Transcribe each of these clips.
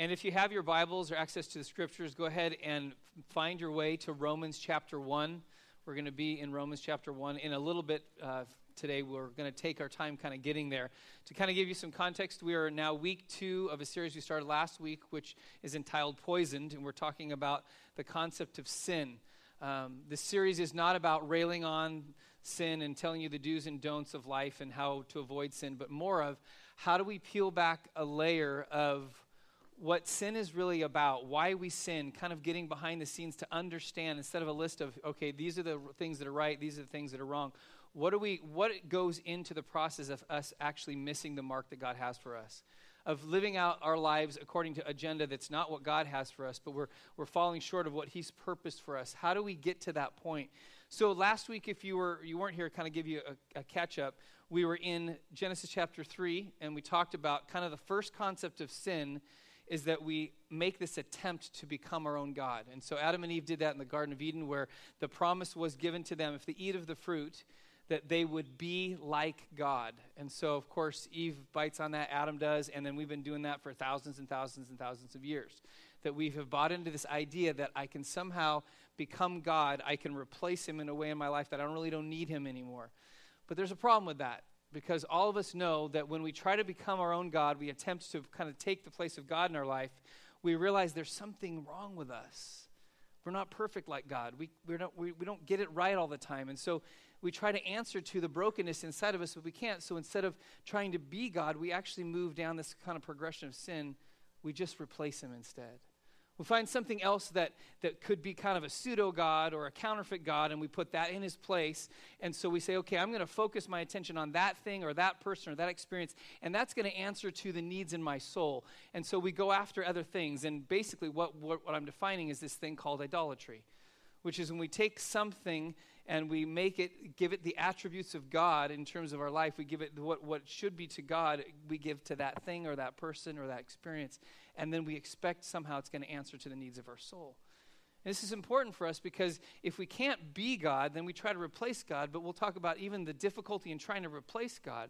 And if you have your Bibles or access to the scriptures, go ahead and find your way to Romans chapter 1. We're going to be in Romans chapter 1 in a little bit uh, today. We're going to take our time kind of getting there. To kind of give you some context, we are now week two of a series we started last week, which is entitled Poisoned, and we're talking about the concept of sin. Um, this series is not about railing on sin and telling you the do's and don'ts of life and how to avoid sin, but more of how do we peel back a layer of what sin is really about, why we sin, kind of getting behind the scenes to understand instead of a list of, okay, these are the things that are right, these are the things that are wrong. What, do we, what goes into the process of us actually missing the mark that God has for us? Of living out our lives according to agenda that's not what God has for us, but we're, we're falling short of what He's purposed for us. How do we get to that point? So last week, if you, were, you weren't here, kind of give you a, a catch up, we were in Genesis chapter 3, and we talked about kind of the first concept of sin is that we make this attempt to become our own God. And so Adam and Eve did that in the Garden of Eden, where the promise was given to them if they eat of the fruit, that they would be like God. And so, of course, Eve bites on that, Adam does, and then we've been doing that for thousands and thousands and thousands of years. That we have bought into this idea that I can somehow become God, I can replace him in a way in my life that I don't really don't need him anymore. But there's a problem with that because all of us know that when we try to become our own God, we attempt to kind of take the place of God in our life, we realize there's something wrong with us. We're not perfect like God. We, we're not, we, we don't get it right all the time. And so we try to answer to the brokenness inside of us, but we can't. So instead of trying to be God, we actually move down this kind of progression of sin. We just replace Him instead. We find something else that, that could be kind of a pseudo God or a counterfeit God, and we put that in his place. And so we say, okay, I'm going to focus my attention on that thing or that person or that experience, and that's going to answer to the needs in my soul. And so we go after other things. And basically, what, what, what I'm defining is this thing called idolatry, which is when we take something and we make it, give it the attributes of God in terms of our life. We give it what, what should be to God, we give to that thing or that person or that experience. And then we expect somehow it's going to answer to the needs of our soul. And this is important for us because if we can't be God, then we try to replace God, but we'll talk about even the difficulty in trying to replace God.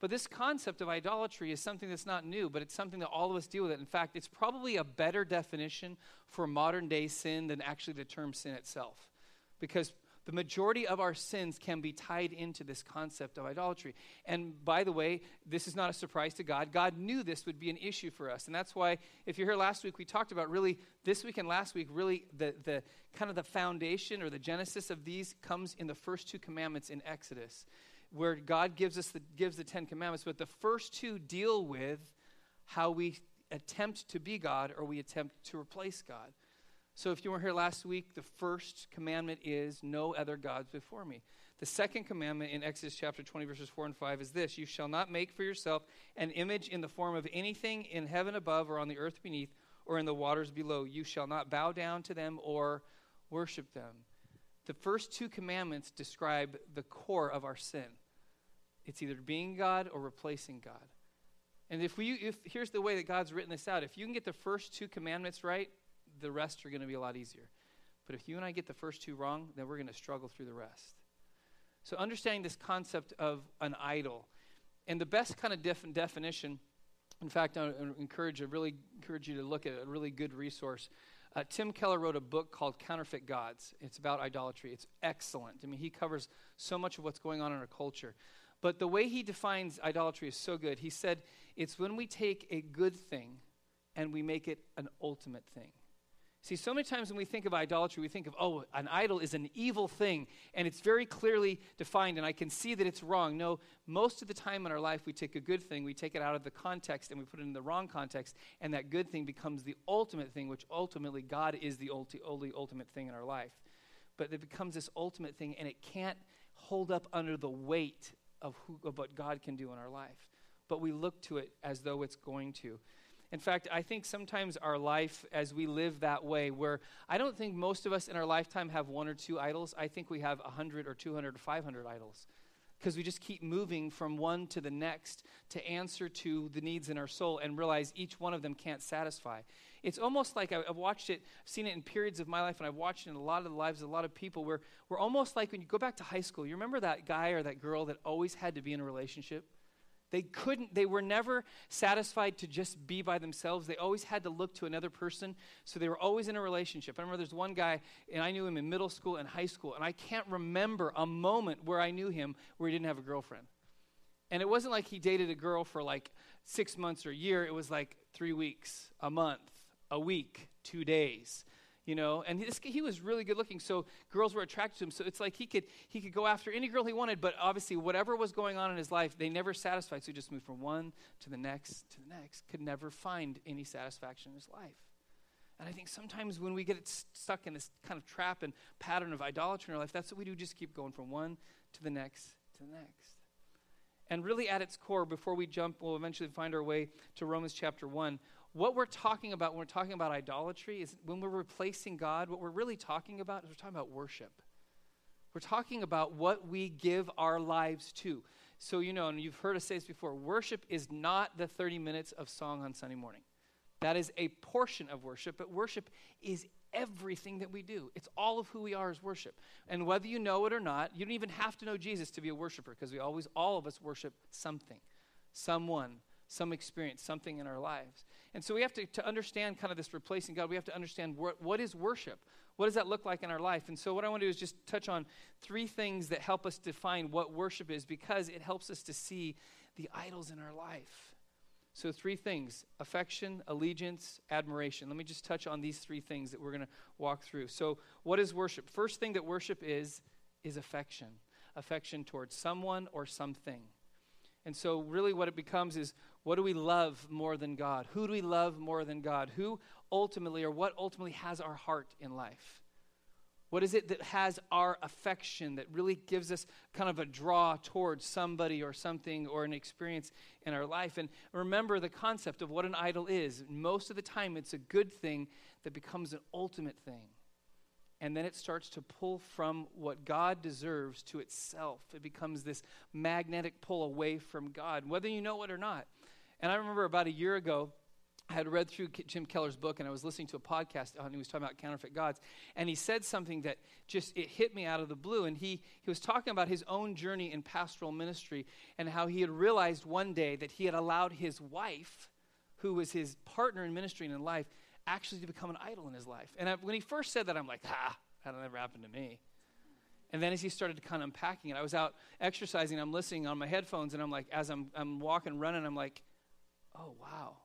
But this concept of idolatry is something that's not new, but it's something that all of us deal with. It. In fact, it's probably a better definition for modern day sin than actually the term sin itself. Because the majority of our sins can be tied into this concept of idolatry. And by the way, this is not a surprise to God. God knew this would be an issue for us. And that's why, if you're here last week, we talked about really, this week and last week, really the, the kind of the foundation or the genesis of these comes in the first two commandments in Exodus, where God gives us the, gives the Ten Commandments. But the first two deal with how we attempt to be God or we attempt to replace God. So if you were here last week, the first commandment is no other gods before me. The second commandment in Exodus chapter 20, verses 4 and 5 is this You shall not make for yourself an image in the form of anything in heaven above or on the earth beneath or in the waters below. You shall not bow down to them or worship them. The first two commandments describe the core of our sin it's either being God or replacing God. And if we, if, here's the way that God's written this out if you can get the first two commandments right, the rest are going to be a lot easier. But if you and I get the first two wrong, then we're going to struggle through the rest. So, understanding this concept of an idol, and the best kind of def- definition, in fact, I encourage, I really encourage you to look at a really good resource. Uh, Tim Keller wrote a book called Counterfeit Gods. It's about idolatry. It's excellent. I mean, he covers so much of what's going on in our culture. But the way he defines idolatry is so good. He said it's when we take a good thing and we make it an ultimate thing. See, so many times when we think of idolatry, we think of, oh, an idol is an evil thing, and it's very clearly defined, and I can see that it's wrong. No, most of the time in our life, we take a good thing, we take it out of the context, and we put it in the wrong context, and that good thing becomes the ultimate thing, which ultimately God is the ulti- only ultimate thing in our life. But it becomes this ultimate thing, and it can't hold up under the weight of, who, of what God can do in our life. But we look to it as though it's going to. In fact, I think sometimes our life, as we live that way, where I don't think most of us in our lifetime have one or two idols. I think we have 100 or 200 or 500 idols. Because we just keep moving from one to the next to answer to the needs in our soul and realize each one of them can't satisfy. It's almost like I've watched it, I've seen it in periods of my life, and I've watched it in a lot of the lives of a lot of people where we're almost like when you go back to high school, you remember that guy or that girl that always had to be in a relationship? They couldn't, they were never satisfied to just be by themselves. They always had to look to another person. So they were always in a relationship. I remember there's one guy, and I knew him in middle school and high school, and I can't remember a moment where I knew him where he didn't have a girlfriend. And it wasn't like he dated a girl for like six months or a year, it was like three weeks, a month, a week, two days you know? And this, he was really good looking so girls were attracted to him. So it's like he could he could go after any girl he wanted but obviously whatever was going on in his life they never satisfied. So he just moved from one to the next to the next could never find any satisfaction in his life. And i think sometimes when we get stuck in this kind of trap and pattern of idolatry in our life that's what we do just keep going from one to the next to the next. And really at its core before we jump we'll eventually find our way to romans chapter 1 what we're talking about when we're talking about idolatry is when we're replacing God, what we're really talking about is we're talking about worship. We're talking about what we give our lives to. So, you know, and you've heard us say this before worship is not the 30 minutes of song on Sunday morning. That is a portion of worship, but worship is everything that we do. It's all of who we are as worship. And whether you know it or not, you don't even have to know Jesus to be a worshiper because we always, all of us worship something, someone, some experience, something in our lives. And so we have to, to understand kind of this replacing God, we have to understand what, what is worship? What does that look like in our life? And so what I want to do is just touch on three things that help us define what worship is because it helps us to see the idols in our life. So, three things affection, allegiance, admiration. Let me just touch on these three things that we're going to walk through. So, what is worship? First thing that worship is, is affection affection towards someone or something. And so, really, what it becomes is what do we love more than God? Who do we love more than God? Who ultimately, or what ultimately has our heart in life? What is it that has our affection that really gives us kind of a draw towards somebody or something or an experience in our life? And remember the concept of what an idol is. Most of the time, it's a good thing that becomes an ultimate thing. And then it starts to pull from what God deserves to itself. It becomes this magnetic pull away from God, whether you know it or not. And I remember about a year ago, I had read through Tim Keller's book and I was listening to a podcast uh, on he was talking about counterfeit gods and he said something that just it hit me out of the blue and he he was talking about his own journey in pastoral ministry and how he had realized one day that he had allowed his wife who was his partner in ministry and in life actually to become an idol in his life. And I, when he first said that I'm like, "Ha, that'll never happen to me." And then as he started to kind of unpacking it, I was out exercising, I'm listening on my headphones and I'm like as I'm I'm walking running I'm like oh, wow,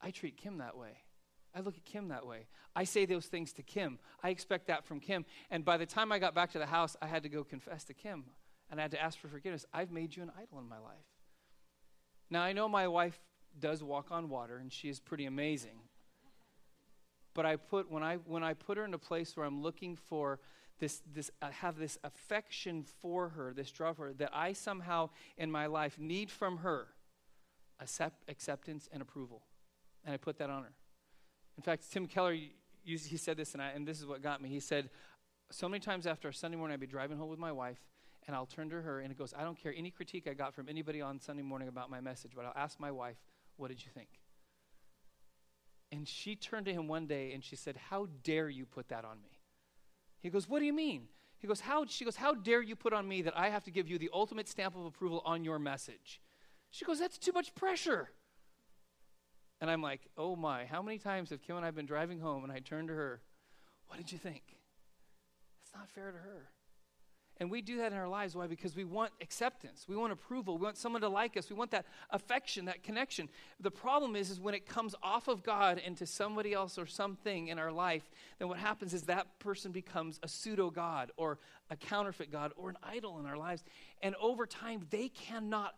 I treat Kim that way. I look at Kim that way. I say those things to Kim. I expect that from Kim. And by the time I got back to the house, I had to go confess to Kim and I had to ask for forgiveness. I've made you an idol in my life. Now, I know my wife does walk on water and she is pretty amazing. But I put, when I, when I put her in a place where I'm looking for this, this uh, have this affection for her, this draw for her, that I somehow in my life need from her, accept, acceptance and approval. And I put that on her. In fact, Tim Keller, he said this, and, I, and this is what got me. He said, So many times after a Sunday morning, I'd be driving home with my wife, and I'll turn to her, and it goes, I don't care any critique I got from anybody on Sunday morning about my message, but I'll ask my wife, What did you think? And she turned to him one day and she said, How dare you put that on me? He goes, What do you mean? He goes, How she goes, How dare you put on me that I have to give you the ultimate stamp of approval on your message? She goes, That's too much pressure. And I'm like, Oh my, how many times have Kim and I been driving home and I turned to her, What did you think? It's not fair to her. And we do that in our lives. Why? Because we want acceptance. We want approval. We want someone to like us. We want that affection, that connection. The problem is, is when it comes off of God into somebody else or something in our life, then what happens is that person becomes a pseudo God or a counterfeit God or an idol in our lives. And over time, they cannot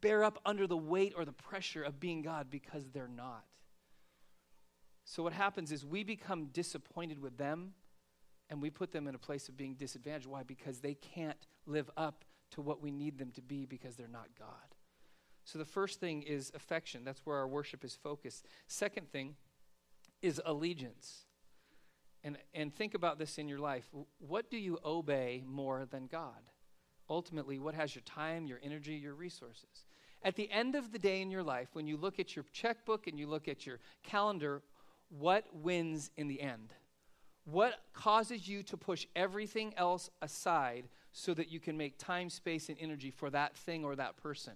bear up under the weight or the pressure of being God because they're not. So, what happens is we become disappointed with them and we put them in a place of being disadvantaged. Why? Because they can't live up to what we need them to be because they're not God. So, the first thing is affection. That's where our worship is focused. Second thing is allegiance. And, and think about this in your life. What do you obey more than God? Ultimately what has your time, your energy, your resources. At the end of the day in your life, when you look at your checkbook and you look at your calendar, what wins in the end? What causes you to push everything else aside so that you can make time, space, and energy for that thing or that person?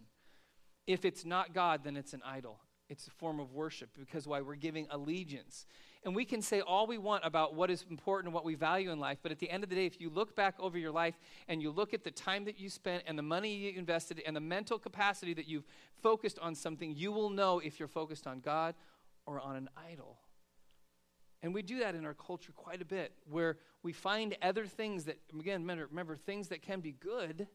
If it's not God, then it's an idol. It's a form of worship because why? We're giving allegiance. And we can say all we want about what is important and what we value in life, but at the end of the day, if you look back over your life and you look at the time that you spent and the money you invested and the mental capacity that you've focused on something, you will know if you're focused on God or on an idol. And we do that in our culture quite a bit, where we find other things that, again, remember, remember things that can be good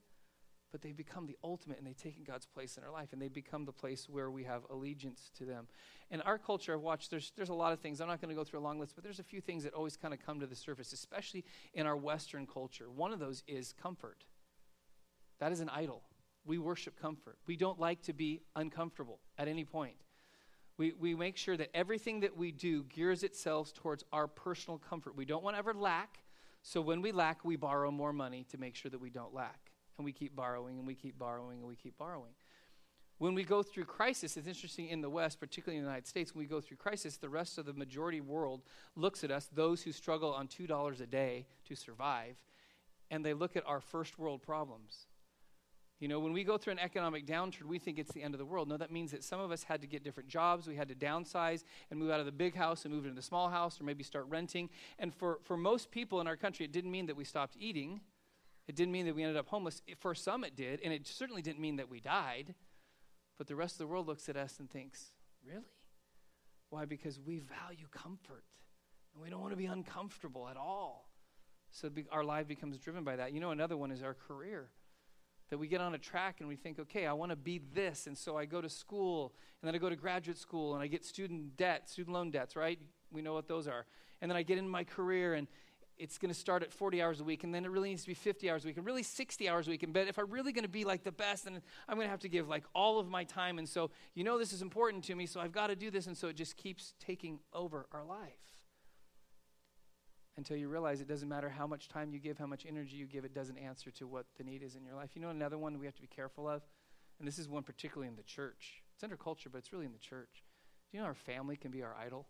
but they become the ultimate and they take in God's place in our life and they become the place where we have allegiance to them. In our culture, I've watched, there's, there's a lot of things. I'm not going to go through a long list, but there's a few things that always kind of come to the surface, especially in our Western culture. One of those is comfort. That is an idol. We worship comfort. We don't like to be uncomfortable at any point. We, we make sure that everything that we do gears itself towards our personal comfort. We don't want to ever lack, so when we lack, we borrow more money to make sure that we don't lack and we keep borrowing and we keep borrowing and we keep borrowing. When we go through crisis, it's interesting in the West, particularly in the United States, when we go through crisis, the rest of the majority world looks at us, those who struggle on $2 a day to survive, and they look at our first world problems. You know, when we go through an economic downturn, we think it's the end of the world. No, that means that some of us had to get different jobs. We had to downsize and move out of the big house and move into the small house or maybe start renting. And for, for most people in our country, it didn't mean that we stopped eating. It didn't mean that we ended up homeless. For some, it did, and it certainly didn't mean that we died. But the rest of the world looks at us and thinks, really? Why? Because we value comfort, and we don't want to be uncomfortable at all. So our life becomes driven by that. You know, another one is our career. That we get on a track and we think, okay, I want to be this. And so I go to school, and then I go to graduate school, and I get student debt, student loan debts, right? We know what those are. And then I get in my career, and, it's going to start at 40 hours a week, and then it really needs to be 50 hours a week, and really 60 hours a week. And but if I'm really going to be like the best, then I'm going to have to give like all of my time. And so you know this is important to me, so I've got to do this. And so it just keeps taking over our life until you realize it doesn't matter how much time you give, how much energy you give, it doesn't answer to what the need is in your life. You know another one we have to be careful of, and this is one particularly in the church. It's under culture, but it's really in the church. Do you know our family can be our idol?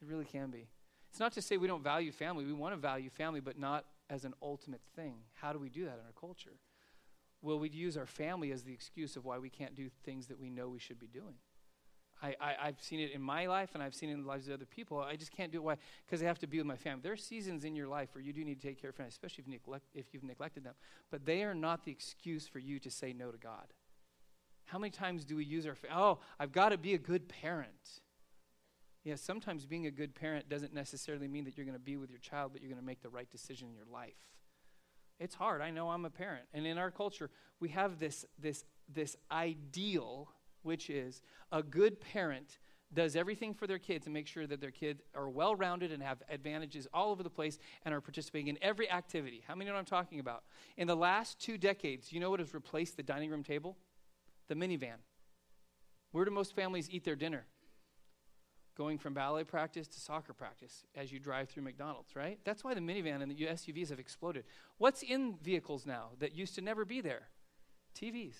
It really can be. It's not to say we don't value family. We want to value family, but not as an ultimate thing. How do we do that in our culture? Well, we'd use our family as the excuse of why we can't do things that we know we should be doing. I, I, have seen it in my life and I've seen it in the lives of other people. I just can't do it. Why? Because I have to be with my family. There are seasons in your life where you do need to take care of family, especially if, neglect, if you've neglected them. But they are not the excuse for you to say no to God. How many times do we use our, oh, I've got to be a good parent. Yeah, sometimes being a good parent doesn't necessarily mean that you're going to be with your child, but you're going to make the right decision in your life. It's hard. I know I'm a parent. And in our culture, we have this, this, this ideal, which is a good parent does everything for their kids to make sure that their kids are well rounded and have advantages all over the place and are participating in every activity. How many know what I'm talking about? In the last two decades, you know what has replaced the dining room table? The minivan. Where do most families eat their dinner? Going from ballet practice to soccer practice as you drive through McDonald's, right? That's why the minivan and the SUVs have exploded. What's in vehicles now that used to never be there? TVs.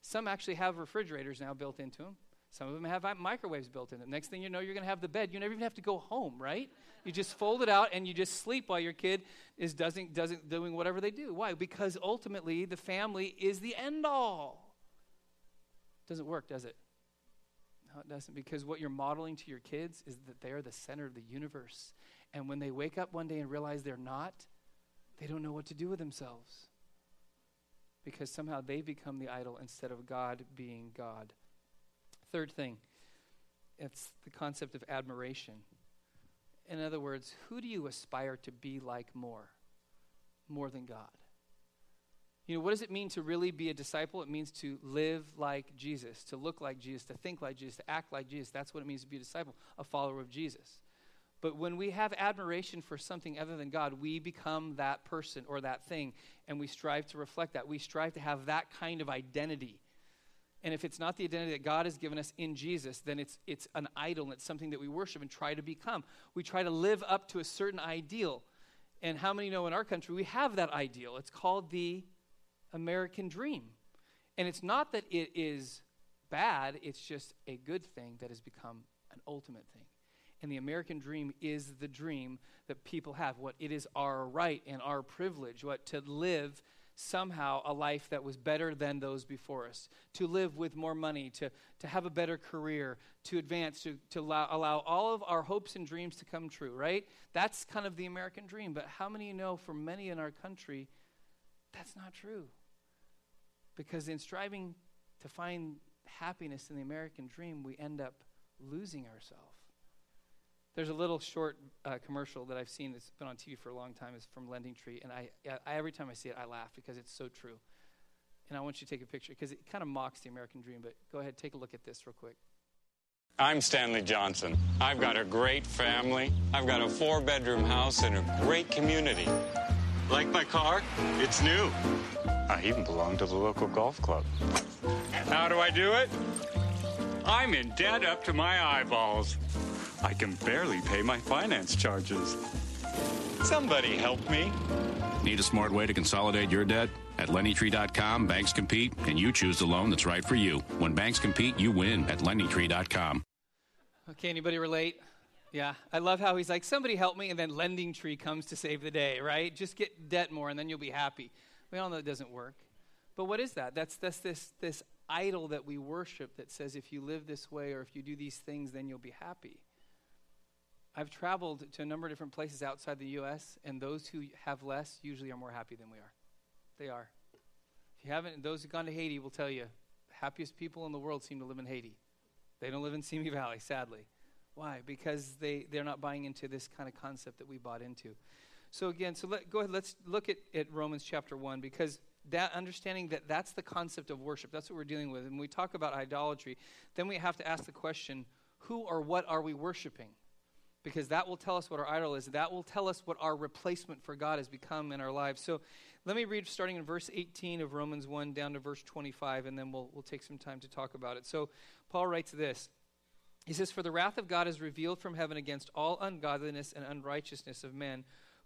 Some actually have refrigerators now built into them. Some of them have microwaves built in them. Next thing you know, you're going to have the bed. You never even have to go home, right? You just fold it out and you just sleep while your kid is doesn't, doesn't doing whatever they do. Why? Because ultimately the family is the end all. Doesn't work, does it? No, it doesn't, because what you're modeling to your kids is that they're the center of the universe. And when they wake up one day and realize they're not, they don't know what to do with themselves. Because somehow they become the idol instead of God being God. Third thing, it's the concept of admiration. In other words, who do you aspire to be like more? More than God. You know, what does it mean to really be a disciple? It means to live like Jesus, to look like Jesus, to think like Jesus, to act like Jesus. That's what it means to be a disciple, a follower of Jesus. But when we have admiration for something other than God, we become that person or that thing, and we strive to reflect that. We strive to have that kind of identity. And if it's not the identity that God has given us in Jesus, then it's, it's an idol and it's something that we worship and try to become. We try to live up to a certain ideal. And how many know in our country we have that ideal? It's called the American dream. And it's not that it is bad, it's just a good thing that has become an ultimate thing. And the American dream is the dream that people have. What it is our right and our privilege, what to live somehow a life that was better than those before us, to live with more money, to, to have a better career, to advance, to, to allow, allow all of our hopes and dreams to come true, right? That's kind of the American dream. But how many you know for many in our country, that's not true? Because in striving to find happiness in the American dream, we end up losing ourselves. There's a little short uh, commercial that I've seen that's been on TV for a long time. It's from LendingTree, and I, I, every time I see it, I laugh because it's so true. And I want you to take a picture because it kind of mocks the American dream. But go ahead, take a look at this real quick. I'm Stanley Johnson. I've got a great family. I've got a four bedroom house in a great community. Like my car? It's new. I even belong to the local golf club. How do I do it? I'm in debt up to my eyeballs. I can barely pay my finance charges. Somebody help me. Need a smart way to consolidate your debt? At LendingTree.com, banks compete, and you choose the loan that's right for you. When banks compete, you win at LendingTree.com. Okay, anybody relate? Yeah, I love how he's like, somebody help me, and then LendingTree comes to save the day, right? Just get debt more, and then you'll be happy. We all know it doesn't work. But what is that? That's, that's this, this idol that we worship that says if you live this way or if you do these things, then you'll be happy. I've traveled to a number of different places outside the U.S., and those who have less usually are more happy than we are. They are. If you haven't, those who've gone to Haiti will tell you, happiest people in the world seem to live in Haiti. They don't live in Simi Valley, sadly. Why? Because they, they're not buying into this kind of concept that we bought into. So again, so let, go ahead, let's look at, at Romans chapter 1, because that understanding that that's the concept of worship, that's what we're dealing with. And we talk about idolatry, then we have to ask the question, who or what are we worshiping? because that will tell us what our idol is. That will tell us what our replacement for God has become in our lives. So let me read starting in verse 18 of Romans 1 down to verse 25, and then we'll, we'll take some time to talk about it. So Paul writes this. He says, For the wrath of God is revealed from heaven against all ungodliness and unrighteousness of men,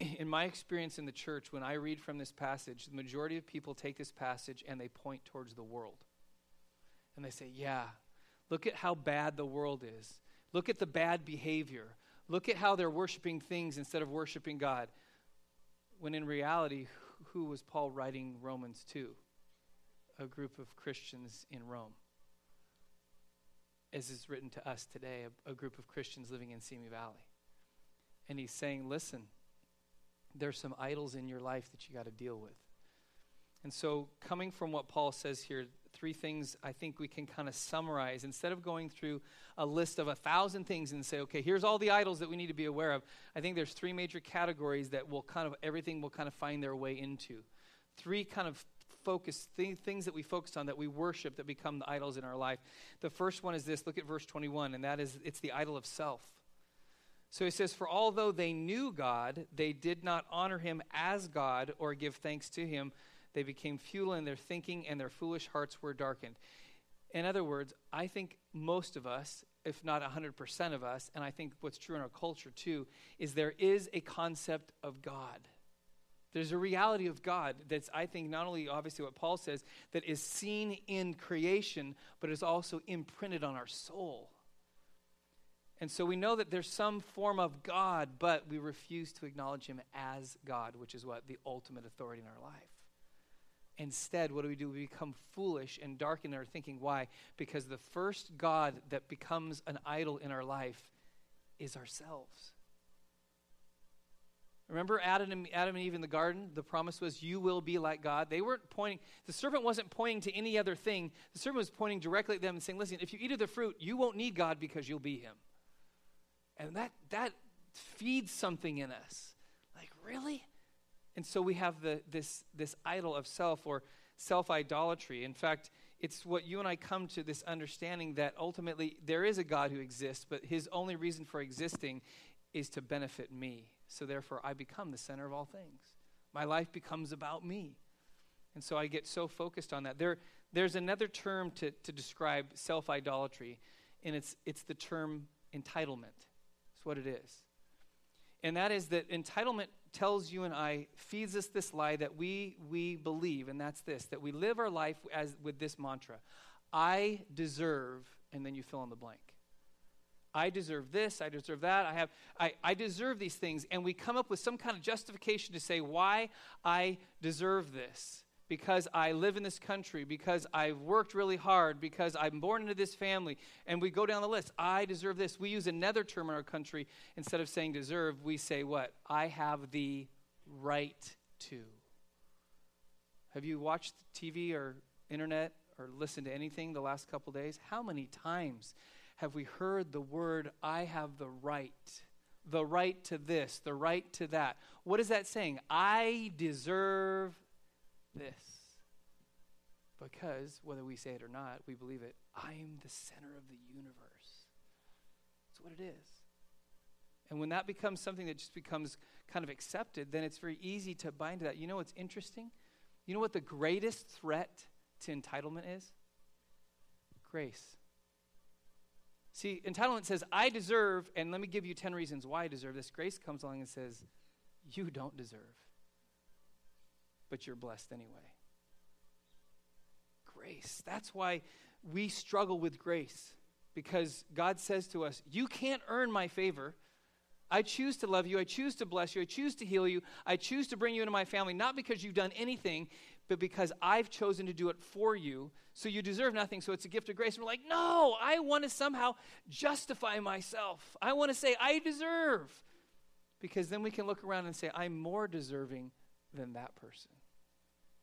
in my experience in the church, when I read from this passage, the majority of people take this passage and they point towards the world. And they say, Yeah, look at how bad the world is. Look at the bad behavior. Look at how they're worshiping things instead of worshiping God. When in reality, who was Paul writing Romans to? A group of Christians in Rome. As is written to us today, a, a group of Christians living in Simi Valley. And he's saying, Listen, there's some idols in your life that you got to deal with. And so, coming from what Paul says here, three things I think we can kind of summarize. Instead of going through a list of a thousand things and say, okay, here's all the idols that we need to be aware of, I think there's three major categories that will kind of, everything will kind of find their way into. Three kind of focus, th- things that we focus on that we worship that become the idols in our life. The first one is this look at verse 21, and that is it's the idol of self. So he says, For although they knew God, they did not honor him as God or give thanks to him. They became futile in their thinking, and their foolish hearts were darkened. In other words, I think most of us, if not 100% of us, and I think what's true in our culture too, is there is a concept of God. There's a reality of God that's, I think, not only obviously what Paul says, that is seen in creation, but is also imprinted on our soul. And so we know that there's some form of God, but we refuse to acknowledge him as God, which is what? The ultimate authority in our life. Instead, what do we do? We become foolish and darken our thinking. Why? Because the first God that becomes an idol in our life is ourselves. Remember Adam and, Adam and Eve in the garden? The promise was, You will be like God. They weren't pointing, the serpent wasn't pointing to any other thing. The serpent was pointing directly at them and saying, Listen, if you eat of the fruit, you won't need God because you'll be Him. And that, that feeds something in us. Like, really? And so we have the, this, this idol of self or self idolatry. In fact, it's what you and I come to this understanding that ultimately there is a God who exists, but his only reason for existing is to benefit me. So therefore, I become the center of all things. My life becomes about me. And so I get so focused on that. There, there's another term to, to describe self idolatry, and it's, it's the term entitlement. What it is. And that is that entitlement tells you and I, feeds us this lie that we, we believe, and that's this that we live our life as, with this mantra I deserve, and then you fill in the blank. I deserve this, I deserve that, I have I, I deserve these things, and we come up with some kind of justification to say why I deserve this. Because I live in this country, because I've worked really hard, because I'm born into this family, and we go down the list. I deserve this. We use another term in our country. Instead of saying deserve, we say what? I have the right to. Have you watched TV or internet or listened to anything the last couple days? How many times have we heard the word, I have the right? The right to this, the right to that. What is that saying? I deserve this. Because, whether we say it or not, we believe it. I am the center of the universe. That's what it is. And when that becomes something that just becomes kind of accepted, then it's very easy to bind to that. You know what's interesting? You know what the greatest threat to entitlement is? Grace. See, entitlement says, I deserve, and let me give you 10 reasons why I deserve this. Grace comes along and says, You don't deserve, but you're blessed anyway. Grace. That's why we struggle with grace, because God says to us, You can't earn my favor. I choose to love you. I choose to bless you. I choose to heal you. I choose to bring you into my family, not because you've done anything, but because I've chosen to do it for you. So you deserve nothing, so it's a gift of grace. And we're like, no, I want to somehow justify myself. I want to say, I deserve. Because then we can look around and say, I'm more deserving than that person.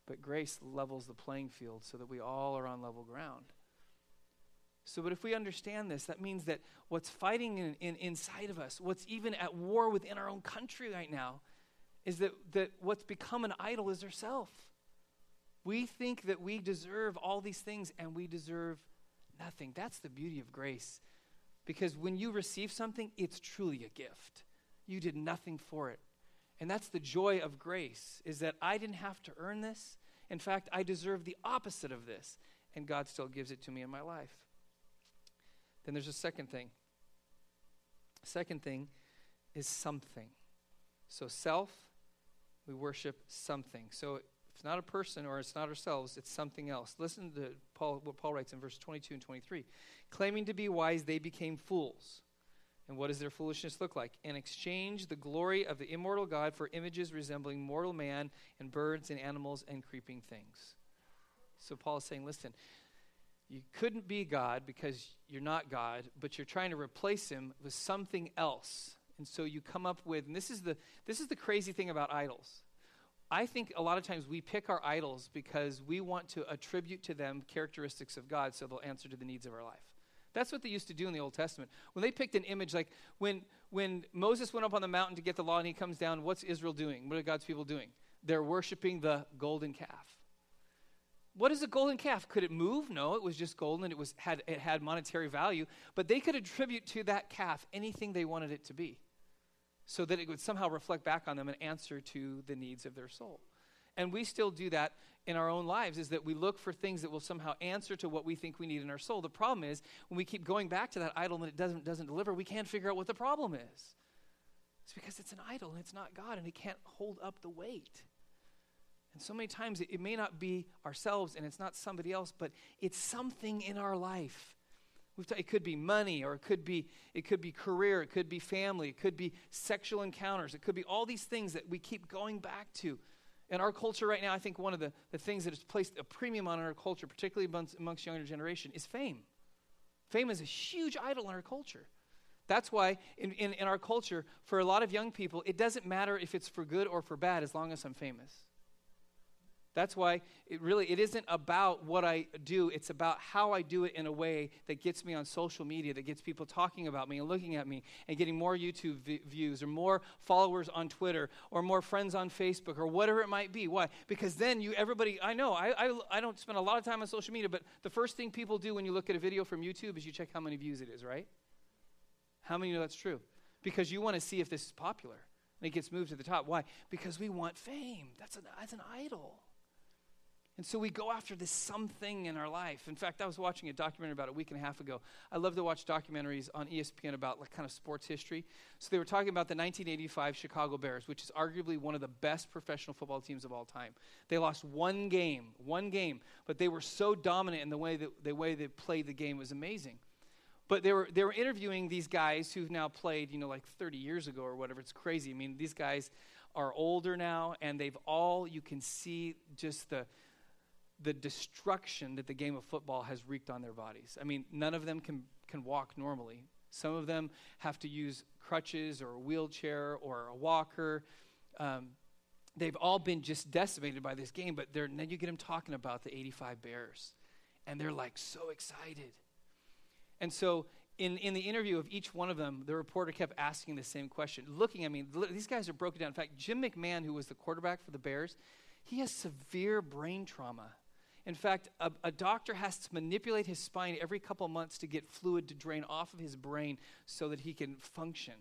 But grace levels the playing field so that we all are on level ground. So, but if we understand this, that means that what's fighting in, in, inside of us, what's even at war within our own country right now, is that, that what's become an idol is ourself. We think that we deserve all these things and we deserve nothing. That's the beauty of grace. Because when you receive something, it's truly a gift. You did nothing for it. And that's the joy of grace is that I didn't have to earn this. In fact, I deserve the opposite of this, and God still gives it to me in my life. Then there's a second thing. Second thing is something. So self, we worship something. So it's not a person or it's not ourselves, it's something else. Listen to Paul, what Paul writes in verse 22 and 23. Claiming to be wise, they became fools. And what does their foolishness look like? And exchange the glory of the immortal God for images resembling mortal man and birds and animals and creeping things. So Paul is saying, listen, you couldn't be God because you're not God, but you're trying to replace him with something else. And so you come up with, and this is the, this is the crazy thing about idols. I think a lot of times we pick our idols because we want to attribute to them characteristics of God so they'll answer to the needs of our life. That's what they used to do in the Old Testament. When they picked an image, like when, when Moses went up on the mountain to get the law and he comes down, what's Israel doing? What are God's people doing? They're worshiping the golden calf. What is a golden calf? Could it move? No, it was just golden. It was had it had monetary value, but they could attribute to that calf anything they wanted it to be, so that it would somehow reflect back on them and answer to the needs of their soul. And we still do that in our own lives is that we look for things that will somehow answer to what we think we need in our soul. The problem is when we keep going back to that idol and it doesn't, doesn't deliver, we can't figure out what the problem is. It's because it's an idol and it's not God and it can't hold up the weight. And so many times it, it may not be ourselves and it's not somebody else, but it's something in our life. T- it could be money, or it could be it could be career, it could be family, it could be sexual encounters, it could be all these things that we keep going back to. In our culture right now, I think one of the, the things that has placed a premium on our culture, particularly amongst, amongst younger generation, is fame. Fame is a huge idol in our culture. That's why in, in, in our culture, for a lot of young people, it doesn't matter if it's for good or for bad as long as I'm famous. That's why it really it isn't about what I do, it's about how I do it in a way that gets me on social media, that gets people talking about me and looking at me and getting more YouTube v- views or more followers on Twitter or more friends on Facebook or whatever it might be. Why? Because then you everybody I know, I, I I don't spend a lot of time on social media, but the first thing people do when you look at a video from YouTube is you check how many views it is, right? How many know that's true? Because you want to see if this is popular. And it gets moved to the top. Why? Because we want fame. That's an, that's an idol. And so we go after this something in our life. In fact, I was watching a documentary about a week and a half ago. I love to watch documentaries on ESPN about like kind of sports history. So they were talking about the 1985 Chicago Bears, which is arguably one of the best professional football teams of all time. They lost one game, one game, but they were so dominant in the way that the way they played the game was amazing. But they were they were interviewing these guys who've now played, you know, like 30 years ago or whatever. It's crazy. I mean, these guys are older now, and they've all you can see just the the destruction that the game of football has wreaked on their bodies. I mean, none of them can, can walk normally. Some of them have to use crutches or a wheelchair or a walker. Um, they've all been just decimated by this game, but then you get them talking about the 85 Bears, and they're like so excited. And so, in, in the interview of each one of them, the reporter kept asking the same question, looking at me. These guys are broken down. In fact, Jim McMahon, who was the quarterback for the Bears, he has severe brain trauma in fact, a, a, doctor has to manipulate his spine every couple months to get fluid to drain off of his brain so that he can function.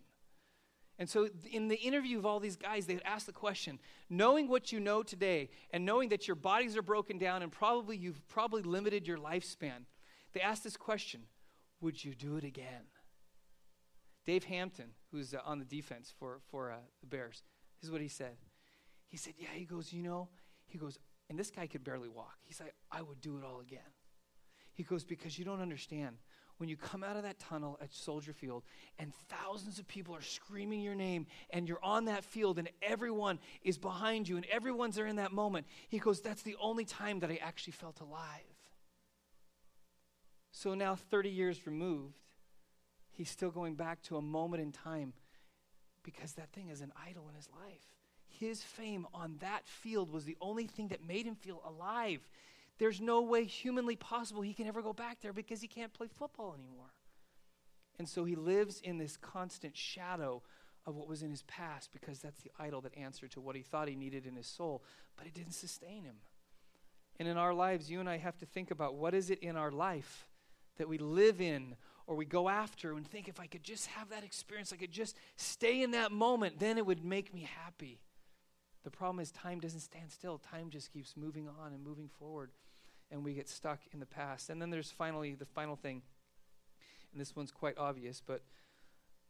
And so, in the interview of all these guys, they ask the question knowing what you know today and knowing that your bodies are broken down and probably you've probably limited your lifespan, they asked this question Would you do it again? Dan Hampton, who's uh, on the defense for, for uh, the Bears, this is what he said. He said, Yeah, he goes, You know, he goes, and this guy could barely walk. He's like, I would do it all again. He goes, Because you don't understand. When you come out of that tunnel at Soldier Field and thousands of people are screaming your name and you're on that field and everyone is behind you and everyone's there in that moment, he goes, That's the only time that I actually felt alive. So now, 30 years removed, he's still going back to a moment in time because that thing is an idol in his life his fame on that field was the only thing that made him feel alive. There's no way humanly possible he can ever go back there because he can't play football anymore. And so he lives in this constant shadow of what was in his past because that's the idol that answered to what he thought he needed in his soul, but it didn't sustain him. And in our lives, you and I have to think about what is it in our life that we live in or we go after and think if I could just have that experience, I could just stay in that moment, then it would make me happy. The problem is, time doesn't stand still. Time just keeps moving on and moving forward, and we get stuck in the past. And then there's finally the final thing, and this one's quite obvious, but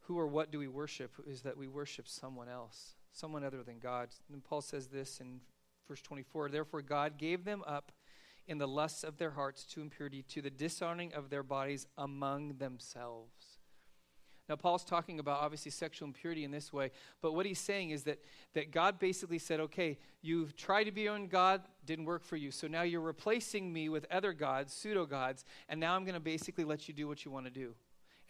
who or what do we worship? Is that we worship someone else, someone other than God. And Paul says this in verse 24 Therefore, God gave them up in the lusts of their hearts to impurity, to the dishonoring of their bodies among themselves. Now, Paul's talking about obviously sexual impurity in this way, but what he's saying is that, that God basically said, okay, you've tried to be on God, didn't work for you. So now you're replacing me with other gods, pseudo gods, and now I'm going to basically let you do what you want to do.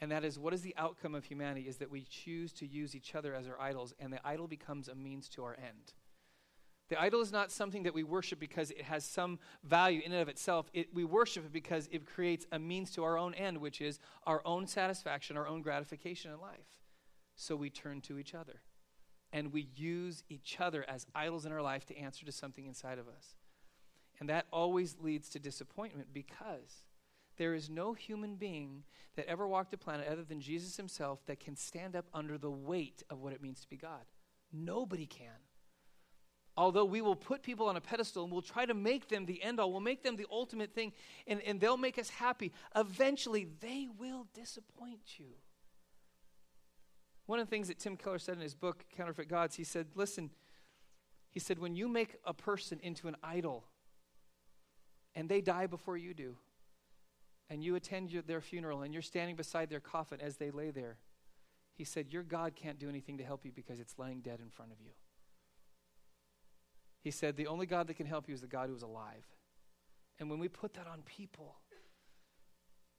And that is what is the outcome of humanity is that we choose to use each other as our idols, and the idol becomes a means to our end. The idol is not something that we worship because it has some value in and of itself. It, we worship it because it creates a means to our own end, which is our own satisfaction, our own gratification in life. So we turn to each other. And we use each other as idols in our life to answer to something inside of us. And that always leads to disappointment because there is no human being that ever walked the planet other than Jesus himself that can stand up under the weight of what it means to be God. Nobody can. Although we will put people on a pedestal and we'll try to make them the end all, we'll make them the ultimate thing, and, and they'll make us happy, eventually they will disappoint you. One of the things that Tim Keller said in his book, Counterfeit Gods, he said, Listen, he said, when you make a person into an idol and they die before you do, and you attend your, their funeral and you're standing beside their coffin as they lay there, he said, Your God can't do anything to help you because it's laying dead in front of you. He said, The only God that can help you is the God who is alive. And when we put that on people,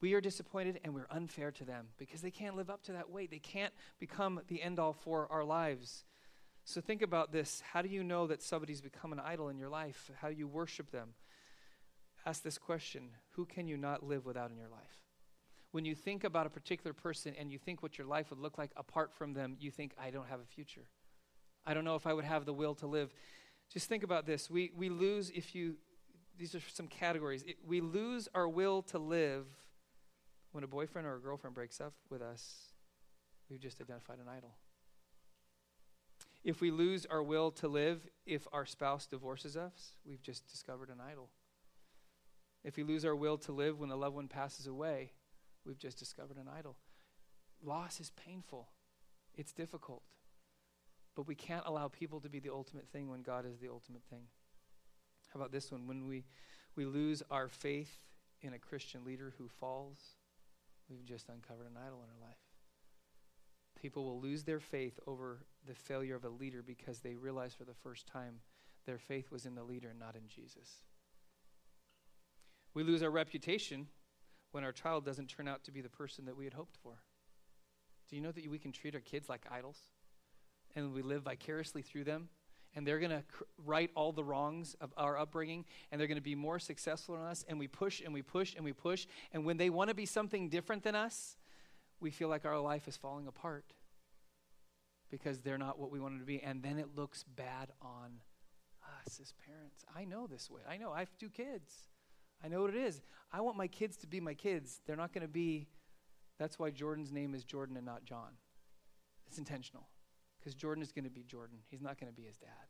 We are disappointed and we're unfair to them because they can't live up to that weight. They can't become the end all for our lives. So think about this. How do you know that somebody's become an idol in your life? How do you worship them? Ask this question Who can you not live without in your life? When you think about a particular person and you think what your life would look like apart from them, you think, I don't have a future. I don't know if I would have the will to live. Just think about this. We, we lose, if you, these are some categories. It, we lose our will to live when a boyfriend or a girlfriend breaks up with us. We've just identified an idol. If we lose our will to live if our spouse divorces us, we've just discovered an idol. If we lose our will to live when the loved one passes away, we've just discovered an idol. Loss is painful, it's difficult. But we can't allow people to be the ultimate thing when God is the ultimate thing. How about this one? When we, we lose our faith in a Christian leader who falls, we've just uncovered an idol in our life. People will lose their faith over the failure of a leader because they realize for the first time their faith was in the leader and not in Jesus. We lose our reputation when our child doesn't turn out to be the person that we had hoped for. Do you know that we can treat our kids like idols? And we live vicariously through them? And they're going to cr- right all the wrongs of our upbringing, and they're going to be more successful than us. And we push and we push and we push. And when they want to be something different than us, we feel like our life is falling apart because they're not what we wanted to be. And then it looks bad on us as parents. I know this way. I know. I have two kids. I know what it is. I want my kids to be my kids. They're not going to be. That's why Jordan's name is Jordan and not John. It's intentional because Jordan is going to be Jordan. He's not going to be his dad.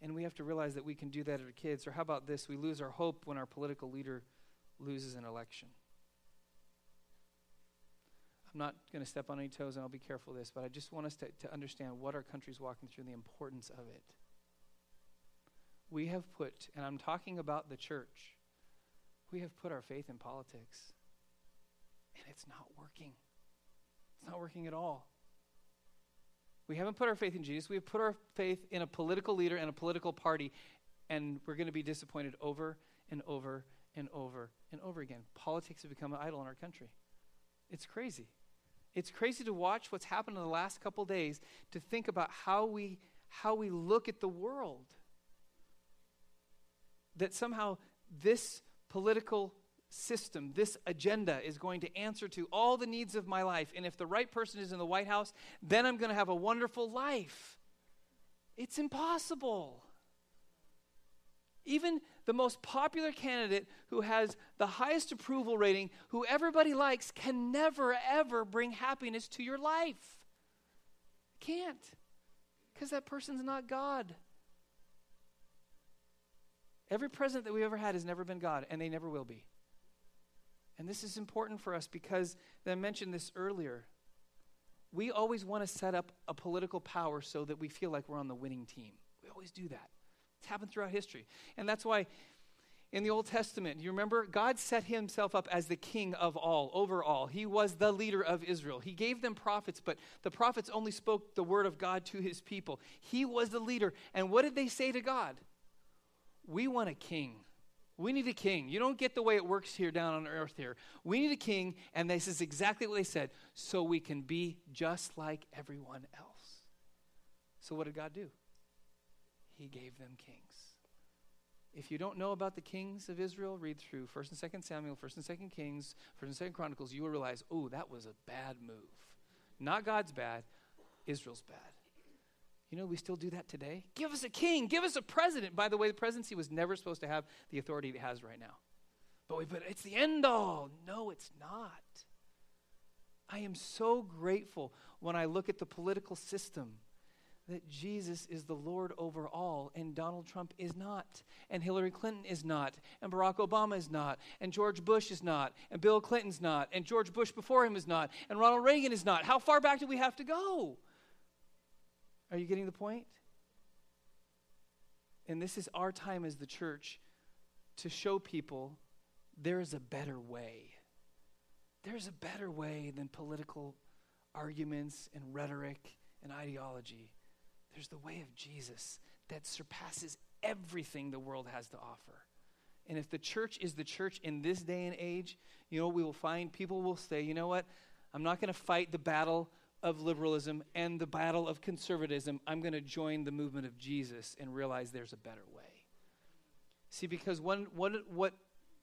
And we have to realize that we can do that at our kids. Or how about this? We lose our hope when our political leader loses an election. I'm not going to step on any toes and I'll be careful of this, but I just want us to, to understand what our country's walking through and the importance of it. We have put, and I'm talking about the church, we have put our faith in politics, and it's not working. It's not working at all. We haven't put our faith in Jesus. We have put our faith in a political leader and a political party, and we're going to be disappointed over and over and over and over again. Politics have become an idol in our country. It's crazy. It's crazy to watch what's happened in the last couple days to think about how we how we look at the world. That somehow this political system, this agenda is going to answer to all the needs of my life. And if the right person is in the White House, then I'm going to have a wonderful life. It's impossible. Even the most popular candidate who has the highest approval rating, who everybody likes, can never, ever bring happiness to your life. Can't. Because that person's not God. Every president that we've ever had has never been God, and they never will be. And this is important for us because I mentioned this earlier. We always want to set up a political power so that we feel like we're on the winning team. We always do that. It's happened throughout history. And that's why in the Old Testament, you remember, God set himself up as the king of all, over all. He was the leader of Israel. He gave them prophets, but the prophets only spoke the word of God to his people. He was the leader. And what did they say to God? We want a king. We need a king. You don't get the way it works here down on earth here. We need a king, and this is exactly what they said, so we can be just like everyone else. So what did God do? He gave them kings. If you don't know about the kings of Israel, read through 1st and 2nd Samuel, 1st and 2nd Kings, 1st and 2nd Chronicles, you will realize, oh, that was a bad move. Not God's bad, Israel's bad. You know, we still do that today. Give us a king, give us a president. By the way, the presidency was never supposed to have the authority it has right now. But we put it's the end all. No, it's not. I am so grateful when I look at the political system that Jesus is the Lord over all, and Donald Trump is not, and Hillary Clinton is not, and Barack Obama is not, and George Bush is not, and Bill Clinton's not, and George Bush before him is not, and Ronald Reagan is not. How far back do we have to go? Are you getting the point? And this is our time as the church to show people there is a better way. There's a better way than political arguments and rhetoric and ideology. There's the way of Jesus that surpasses everything the world has to offer. And if the church is the church in this day and age, you know, we will find people will say, you know what? I'm not going to fight the battle of liberalism and the battle of conservatism. I'm going to join the movement of Jesus and realize there's a better way. See, because one, what, what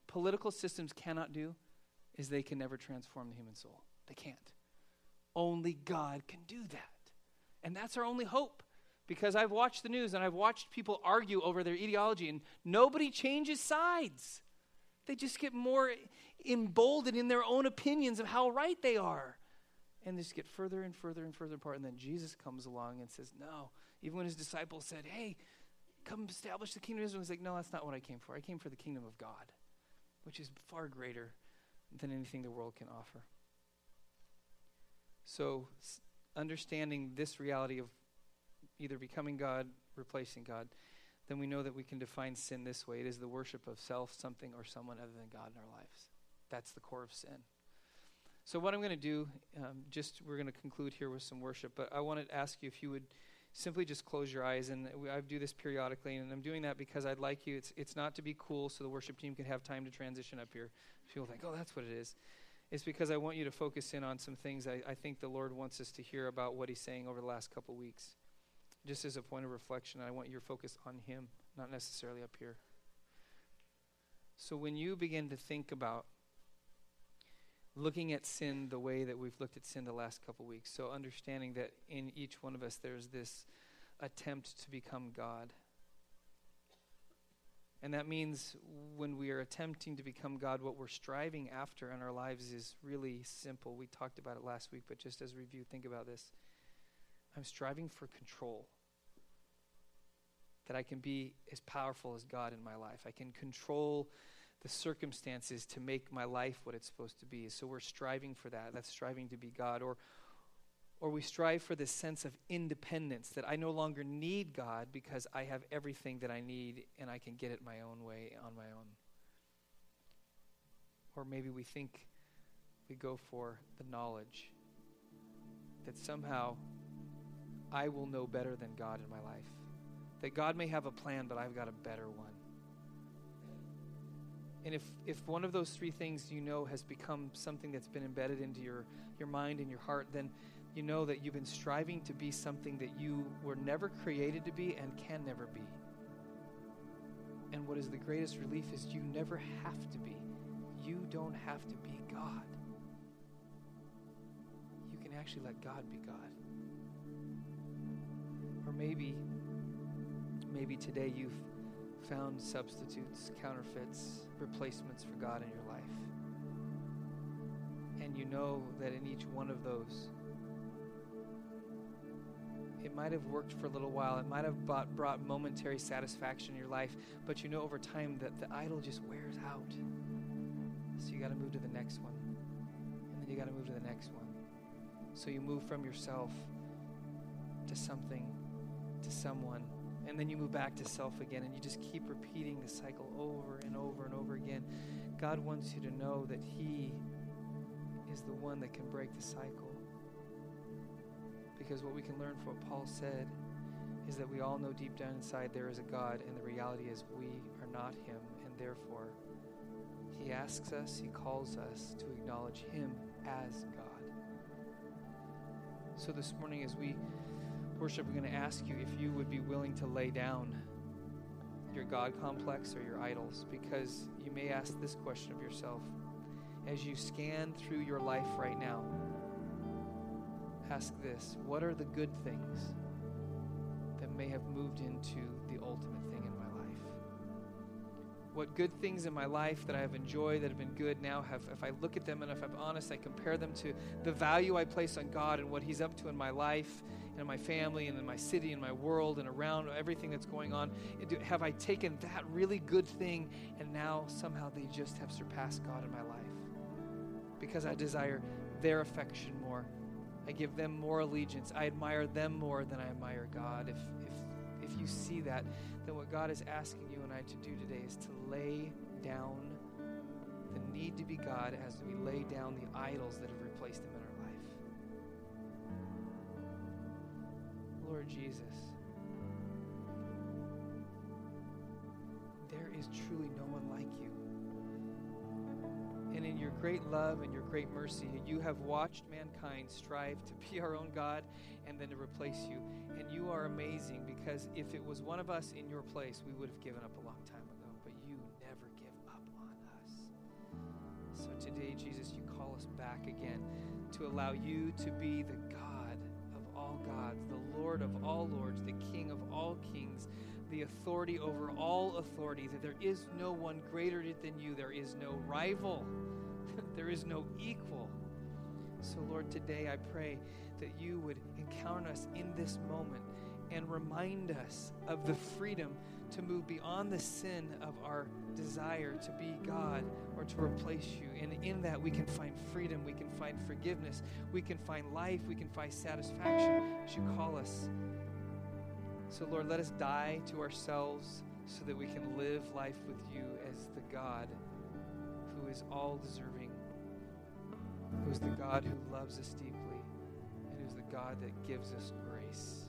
political systems cannot do is they can never transform the human soul. They can't. Only God can do that. And that's our only hope. Because I've watched the news and I've watched people argue over their ideology, and nobody changes sides. They just get more emboldened in their own opinions of how right they are. And they just get further and further and further apart. And then Jesus comes along and says, No. Even when his disciples said, Hey, come establish the kingdom of Israel, he's like, No, that's not what I came for. I came for the kingdom of God, which is far greater than anything the world can offer. So, understanding this reality of either becoming God, replacing God, then we know that we can define sin this way it is the worship of self, something, or someone other than God in our lives. That's the core of sin. So, what I'm going to do, um, just we're going to conclude here with some worship, but I wanted to ask you if you would simply just close your eyes. And I do this periodically, and I'm doing that because I'd like you, it's, it's not to be cool so the worship team can have time to transition up here. People think, oh, that's what it is. It's because I want you to focus in on some things I, I think the Lord wants us to hear about what He's saying over the last couple weeks. Just as a point of reflection, I want your focus on Him, not necessarily up here. So when you begin to think about looking at sin the way that we've looked at sin the last couple weeks, so understanding that in each one of us there's this attempt to become God. And that means when we are attempting to become God, what we're striving after in our lives is really simple. We talked about it last week, but just as review, think about this. I'm striving for control. That I can be as powerful as God in my life. I can control the circumstances to make my life what it's supposed to be. So we're striving for that. That's striving to be God. Or or we strive for this sense of independence that I no longer need God because I have everything that I need and I can get it my own way on my own. Or maybe we think we go for the knowledge that somehow I will know better than God in my life. That God may have a plan, but I've got a better one. And if, if one of those three things you know has become something that's been embedded into your, your mind and your heart, then you know that you've been striving to be something that you were never created to be and can never be. And what is the greatest relief is you never have to be. You don't have to be God. You can actually let God be God. Or maybe, maybe today you've found substitutes, counterfeits, replacements for God in your life. And you know that in each one of those, it might have worked for a little while. It might have brought, brought momentary satisfaction in your life, but you know over time that the idol just wears out. So you got to move to the next one. And then you got to move to the next one. So you move from yourself to something, to someone, and then you move back to self again, and you just keep repeating the cycle over and over and over again. God wants you to know that He is the one that can break the cycle. Because what we can learn from what Paul said is that we all know deep down inside there is a God, and the reality is we are not Him, and therefore He asks us, He calls us to acknowledge Him as God. So this morning, as we worship, we're going to ask you if you would be willing to lay down your God complex or your idols, because you may ask this question of yourself as you scan through your life right now ask this What are the good things that may have moved into the ultimate thing in my life? What good things in my life that I have enjoyed, that have been good now, have, if I look at them and if I'm honest, I compare them to the value I place on God and what He's up to in my life and in my family and in my city and my world and around everything that's going on? Have I taken that really good thing and now somehow they just have surpassed God in my life? Because I desire their affection more I give them more allegiance. I admire them more than I admire God. If, if, if you see that, then what God is asking you and I to do today is to lay down the need to be God as we lay down the idols that have replaced Him Lord Jesus, there is truly no one like you. And in your great love and your great mercy, you have watched mankind strive to be our own God and then to replace you. And you are amazing because if it was one of us in your place, we would have given up a long time ago. But you never give up on us. So today, Jesus, you call us back again to allow you to be the all gods, the Lord of all lords, the King of all kings the authority over all authority, that there is no one greater than you, there is no rival, there is no equal. So, Lord, today I pray that you would encounter us in this moment and remind us of the freedom to move beyond the sin of our desire to be God or to replace you. And in that, we can find freedom, we can find forgiveness, we can find life, we can find satisfaction as you call us so, Lord, let us die to ourselves so that we can live life with you as the God who is all deserving, who is the God who loves us deeply, and who is the God that gives us grace